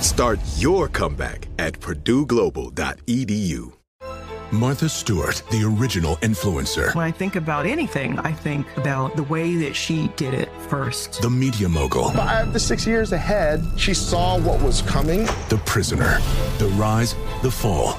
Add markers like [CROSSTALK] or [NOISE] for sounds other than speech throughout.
Start your comeback at purdueglobal.edu. Martha Stewart, the original influencer. When I think about anything, I think about the way that she did it first. The media mogul. Five to six years ahead, she saw what was coming. The prisoner. The rise, the fall,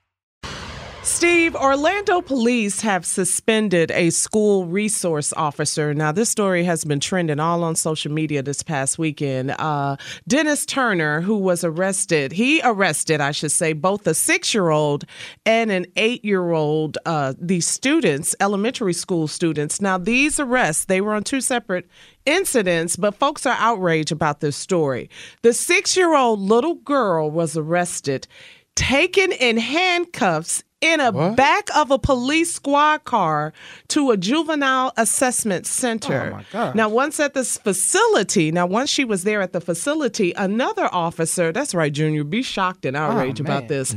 Steve, Orlando police have suspended a school resource officer. Now, this story has been trending all on social media this past weekend. Uh, Dennis Turner, who was arrested, he arrested, I should say, both a six year old and an eight year old, uh, these students, elementary school students. Now, these arrests, they were on two separate incidents, but folks are outraged about this story. The six year old little girl was arrested, taken in handcuffs in a what? back of a police squad car to a juvenile assessment center. Oh now, once at this facility, now once she was there at the facility, another officer, that's right, Junior, be shocked and outraged oh, about this.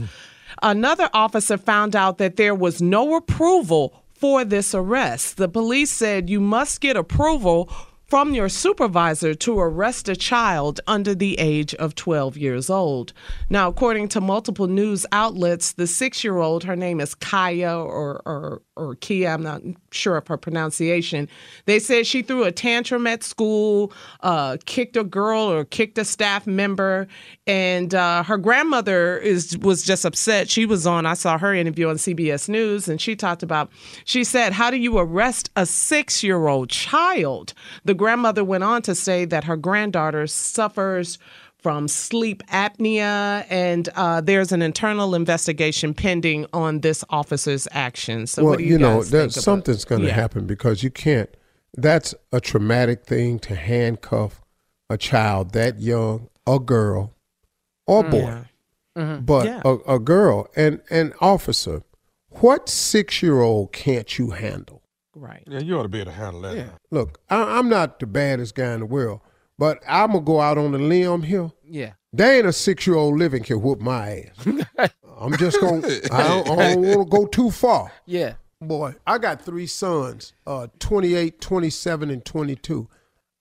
Another officer found out that there was no approval for this arrest. The police said you must get approval from your supervisor to arrest a child under the age of 12 years old. Now, according to multiple news outlets, the six year old, her name is Kaya or, or, or Kia, I'm not sure of her pronunciation. They said she threw a tantrum at school, uh, kicked a girl or kicked a staff member, and uh, her grandmother is was just upset. She was on, I saw her interview on CBS News, and she talked about, she said, How do you arrest a six year old child? The grandmother went on to say that her granddaughter suffers from sleep apnea, and uh, there's an internal investigation pending on this officer's actions. So, well, what do you, you know, guys think that something's going to Yeah. happen because you can't. That's a traumatic thing to handcuff a child that young, a girl or boy, Yeah. Mhm. but Yeah. a, a girl and an officer. What six year old can't you handle? Right. Yeah, you ought to be able to handle that. now. Look, I, I'm not the baddest guy in the world, but I'm gonna go out on a limb here. Yeah. They ain't a six year old living can whoop my ass. [LAUGHS] I'm just gonna. I don't, I don't want to go too far. Yeah. Boy, I got three sons, uh, 28, 27, and 22.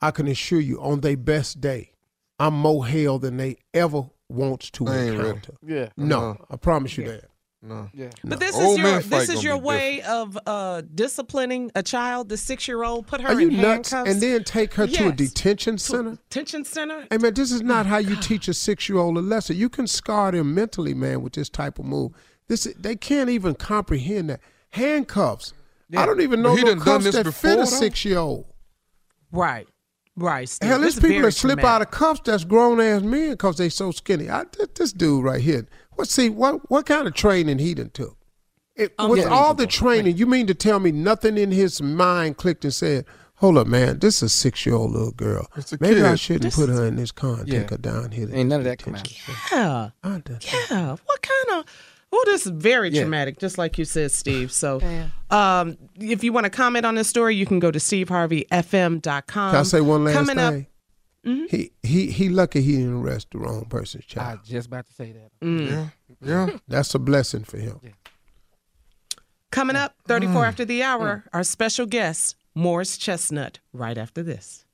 I can assure you, on their best day, I'm more hell than they ever wants to I ain't encounter. Yeah. No, Uh-huh. I promise you that. No. Yeah. But this Old is your this is your be way of uh, disciplining a child, the six year old. Put her Are you in nuts? handcuffs And then take her to a detention center? detention center. Hey man, this is not how you teach a six year old a lesson. You can scar them mentally, man, with this type of move. This they can't even comprehend that. Handcuffs. I don't even know he no done done cuffs this that before, fit a six year old. Right, right. Steve. Hell, This there's people very that slip traumatic. out of cuffs that's grown ass men because they so skinny. I, this, this dude right here. What see what what kind of training he done took? It, Um, with yeah. all the training, you mean to tell me nothing in his mind clicked and said, "Hold up, man, this is a six year old little girl. It's a Maybe I shouldn't This- put her in this car and Yeah. take her down here." to Ain't none of that come out. detention Yeah, center." yeah. What kind of? Oh, this is very Yeah. traumatic, just like you said, Steve. So, [LAUGHS] um, if you want to comment on this story, you can go to steveharveyfm.com. Can I say one last Coming thing? up, Mm-hmm. He he he lucky he didn't arrest the wrong person's child. was just about to say that. Mm. Yeah. Yeah. That's a blessing for him. coming up, 34 after the hour, our special guest, Morris Chestnut, right after this.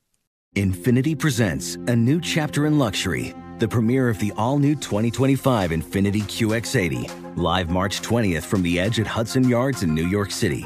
Infiniti presents a new chapter in luxury, the premiere of the all new 2025 Infiniti QX80, live March 20th from the edge at Hudson Yards in New York City,